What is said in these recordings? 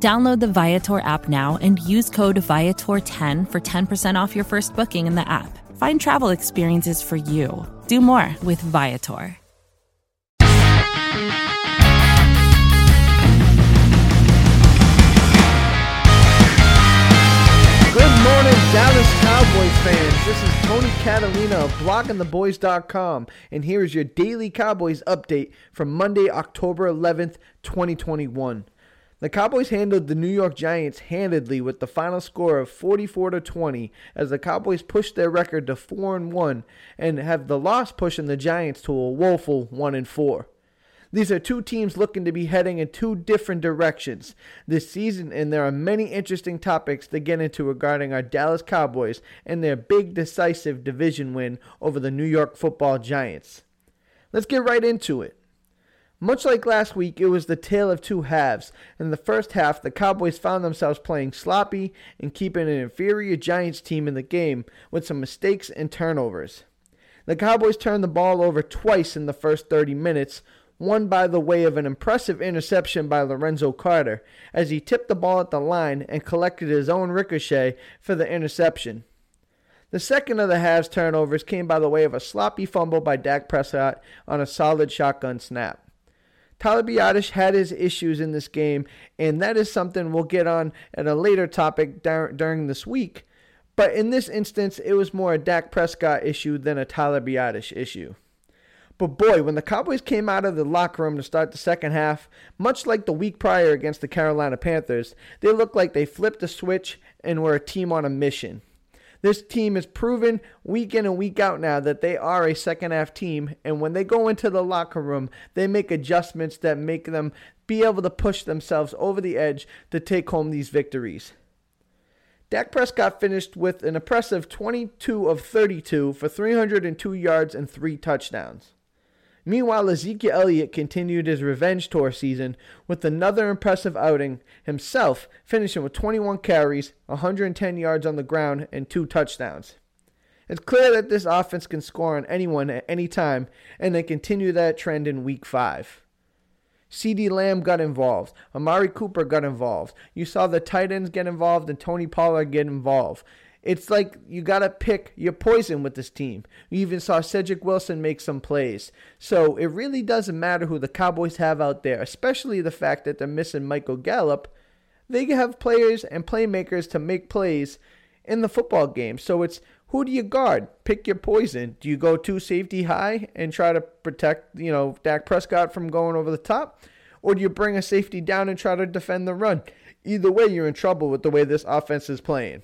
Download the Viator app now and use code Viator10 for 10% off your first booking in the app. Find travel experiences for you. Do more with Viator. Good morning, Dallas Cowboys fans. This is Tony Catalina of bloggingtheboys.com, and here is your daily Cowboys update from Monday, October 11th, 2021. The Cowboys handled the New York Giants handedly with the final score of 44 to 20 as the Cowboys pushed their record to 4 and 1 and have the loss pushing the Giants to a woeful 1 and 4. These are two teams looking to be heading in two different directions this season, and there are many interesting topics to get into regarding our Dallas Cowboys and their big decisive division win over the New York football Giants. Let's get right into it. Much like last week, it was the tale of two halves. In the first half, the Cowboys found themselves playing sloppy and keeping an inferior Giants team in the game with some mistakes and turnovers. The Cowboys turned the ball over twice in the first 30 minutes, one by the way of an impressive interception by Lorenzo Carter, as he tipped the ball at the line and collected his own ricochet for the interception. The second of the halves turnovers came by the way of a sloppy fumble by Dak Prescott on a solid shotgun snap. Tyler Biadasz had his issues in this game, and that is something we'll get on at a later topic dar- during this week. But in this instance, it was more a Dak Prescott issue than a Tyler Biadasz issue. But boy, when the Cowboys came out of the locker room to start the second half, much like the week prior against the Carolina Panthers, they looked like they flipped a switch and were a team on a mission. This team has proven week in and week out now that they are a second half team. And when they go into the locker room, they make adjustments that make them be able to push themselves over the edge to take home these victories. Dak Prescott finished with an impressive 22 of 32 for 302 yards and three touchdowns. Meanwhile, Ezekiel Elliott continued his revenge tour season with another impressive outing, himself finishing with 21 carries, 110 yards on the ground, and two touchdowns. It's clear that this offense can score on anyone at any time, and they continue that trend in week five. CeeDee Lamb got involved. Amari Cooper got involved. You saw the tight ends get involved and Tony Pollard get involved. It's like you got to pick your poison with this team. You even saw Cedric Wilson make some plays. So it really doesn't matter who the Cowboys have out there, especially the fact that they're missing Michael Gallup. They have players and playmakers to make plays in the football game. So it's who do you guard? Pick your poison. Do you go two safety high and try to protect, you know, Dak Prescott from going over the top? Or do you bring a safety down and try to defend the run? Either way, you're in trouble with the way this offense is playing.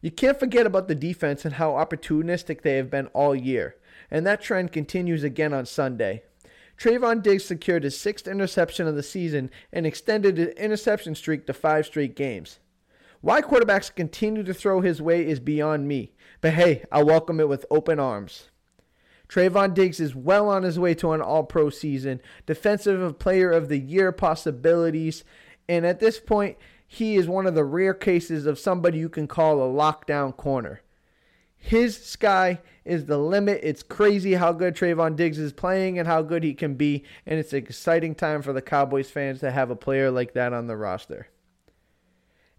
You can't forget about the defense and how opportunistic they have been all year, and that trend continues again on Sunday. Trevon Diggs secured his sixth interception of the season and extended his interception streak to five straight games. Why quarterbacks continue to throw his way is beyond me, but hey, I welcome it with open arms. Trevon Diggs is well on his way to an all pro season, defensive player of the year possibilities, and at this point, he is one of the rare cases of somebody you can call a lockdown corner. His sky is the limit. It's crazy how good Trevon Diggs is playing and how good he can be, and it's an exciting time for the Cowboys fans to have a player like that on the roster.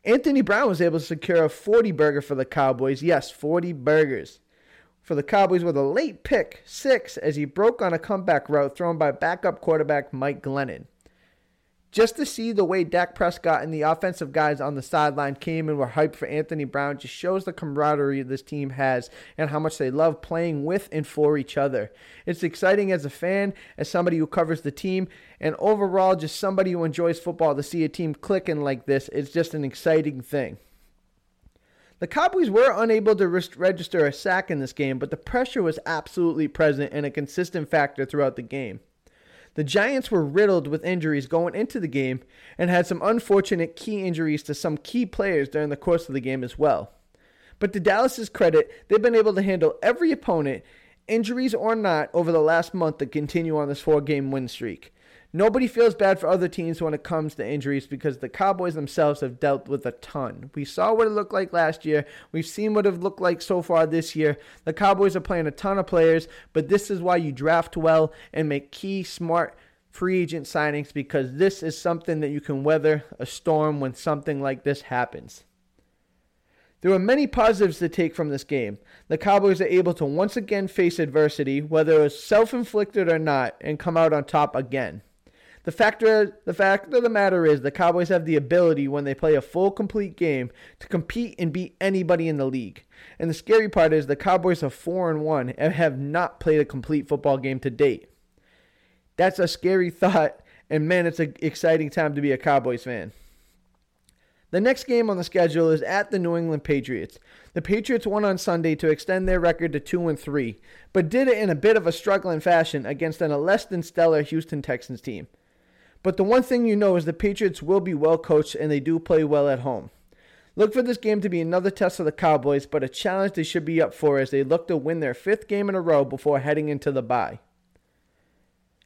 Anthony Brown was able to secure a 40 burger for the Cowboys. Yes, 40 burgers for the Cowboys with a late pick, six, as he broke on a comeback route thrown by backup quarterback Mike Glennon just to see the way Dak Prescott and the offensive guys on the sideline came and were hyped for Anthony Brown just shows the camaraderie this team has and how much they love playing with and for each other. It's exciting as a fan, as somebody who covers the team, and overall just somebody who enjoys football to see a team clicking like this. It's just an exciting thing. The Cowboys were unable to register a sack in this game, but the pressure was absolutely present and a consistent factor throughout the game. The Giants were riddled with injuries going into the game and had some unfortunate key injuries to some key players during the course of the game as well. But to Dallas's credit, they've been able to handle every opponent, injuries or not, over the last month to continue on this four game win streak. Nobody feels bad for other teams when it comes to injuries because the Cowboys themselves have dealt with a ton. We saw what it looked like last year. We've seen what it looked like so far this year. The Cowboys are playing a ton of players, but this is why you draft well and make key, smart free agent signings because this is something that you can weather a storm when something like this happens. There were many positives to take from this game. The Cowboys are able to once again face adversity, whether it was self inflicted or not, and come out on top again. The factor, the fact of the matter is, the Cowboys have the ability, when they play a full, complete game, to compete and beat anybody in the league. And the scary part is, the Cowboys are four and one and have not played a complete football game to date. That's a scary thought, and man, it's an exciting time to be a Cowboys fan. The next game on the schedule is at the New England Patriots. The Patriots won on Sunday to extend their record to 2 and 3, but did it in a bit of a struggling fashion against an less than stellar Houston Texans team. But the one thing you know is the Patriots will be well coached and they do play well at home. Look for this game to be another test for the Cowboys, but a challenge they should be up for as they look to win their fifth game in a row before heading into the bye.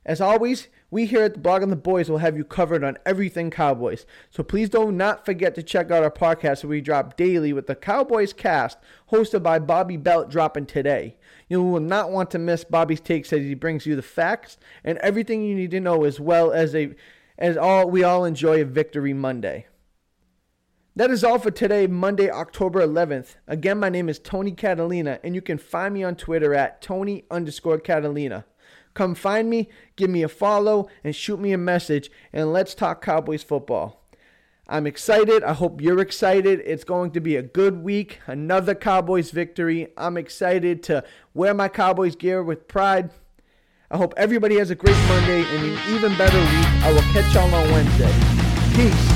As always, we here at the Blogging the Boys will have you covered on everything Cowboys. So please do not forget to check out our podcast we drop daily with the Cowboys cast hosted by Bobby Belt dropping today. You will not want to miss Bobby's takes as he brings you the facts and everything you need to know as well as a as all we all enjoy a victory Monday. That is all for today, Monday, October 11th. Again, my name is Tony Catalina, and you can find me on Twitter at Tony underscore Catalina. Come find me, give me a follow, and shoot me a message, and let's talk Cowboys football. I'm excited. I hope you're excited. It's going to be a good week, another Cowboys victory. I'm excited to wear my Cowboys gear with pride. I hope everybody has a great Monday and an even better week. I will catch y'all on Wednesday. Peace.